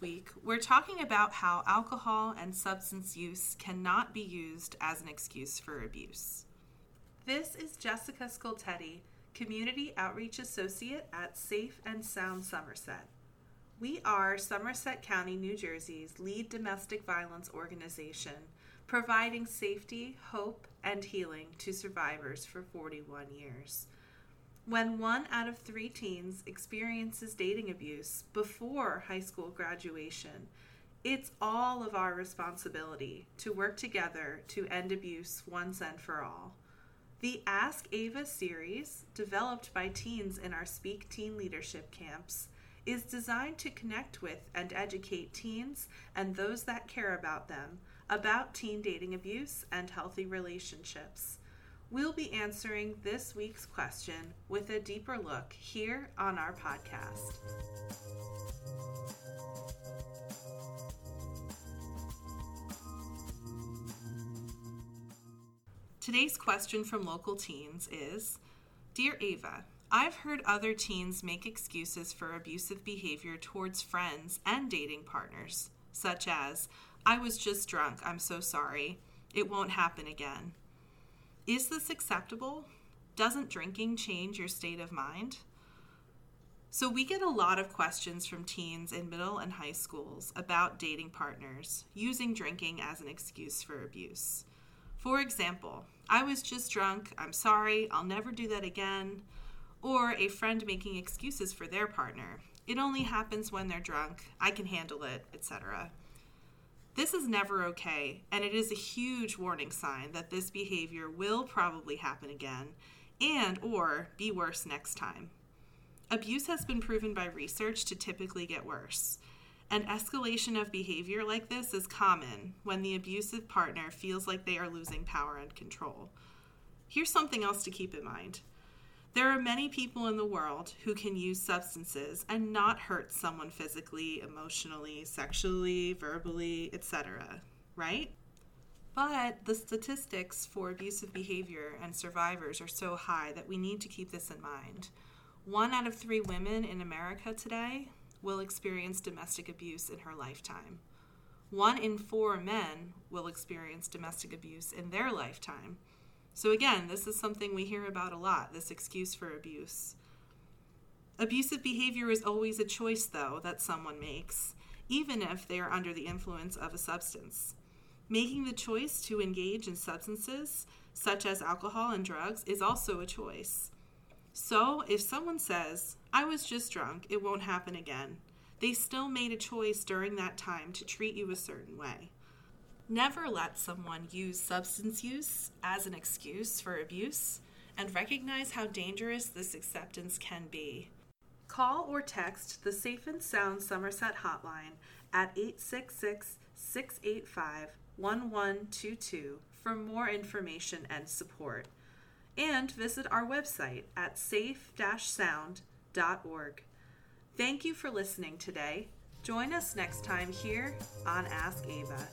week, we're talking about how alcohol and substance use cannot be used as an excuse for abuse. This is Jessica Scoltetti, Community Outreach Associate at Safe and Sound Somerset. We are Somerset County, New Jersey's lead domestic violence organization, providing safety, hope, and healing to survivors for 41 years. When one out of three teens experiences dating abuse before high school graduation, it's all of our responsibility to work together to end abuse once and for all. The Ask Ava series, developed by teens in our Speak Teen Leadership camps, is designed to connect with and educate teens and those that care about them about teen dating abuse and healthy relationships. We'll be answering this week's question with a deeper look here on our podcast. Today's question from local teens is Dear Ava, I've heard other teens make excuses for abusive behavior towards friends and dating partners, such as, I was just drunk, I'm so sorry, it won't happen again. Is this acceptable? Doesn't drinking change your state of mind? So, we get a lot of questions from teens in middle and high schools about dating partners using drinking as an excuse for abuse. For example, I was just drunk, I'm sorry, I'll never do that again. Or a friend making excuses for their partner. It only happens when they're drunk, I can handle it, etc. This is never okay, and it is a huge warning sign that this behavior will probably happen again and or be worse next time. Abuse has been proven by research to typically get worse. An escalation of behavior like this is common when the abusive partner feels like they are losing power and control. Here's something else to keep in mind. There are many people in the world who can use substances and not hurt someone physically, emotionally, sexually, verbally, etc., right? But the statistics for abusive behavior and survivors are so high that we need to keep this in mind. One out of three women in America today will experience domestic abuse in her lifetime. One in four men will experience domestic abuse in their lifetime. So, again, this is something we hear about a lot this excuse for abuse. Abusive behavior is always a choice, though, that someone makes, even if they are under the influence of a substance. Making the choice to engage in substances, such as alcohol and drugs, is also a choice. So, if someone says, I was just drunk, it won't happen again, they still made a choice during that time to treat you a certain way. Never let someone use substance use as an excuse for abuse and recognize how dangerous this acceptance can be. Call or text the Safe and Sound Somerset hotline at 866 685 1122 for more information and support. And visit our website at safe sound.org. Thank you for listening today. Join us next time here on Ask Ava.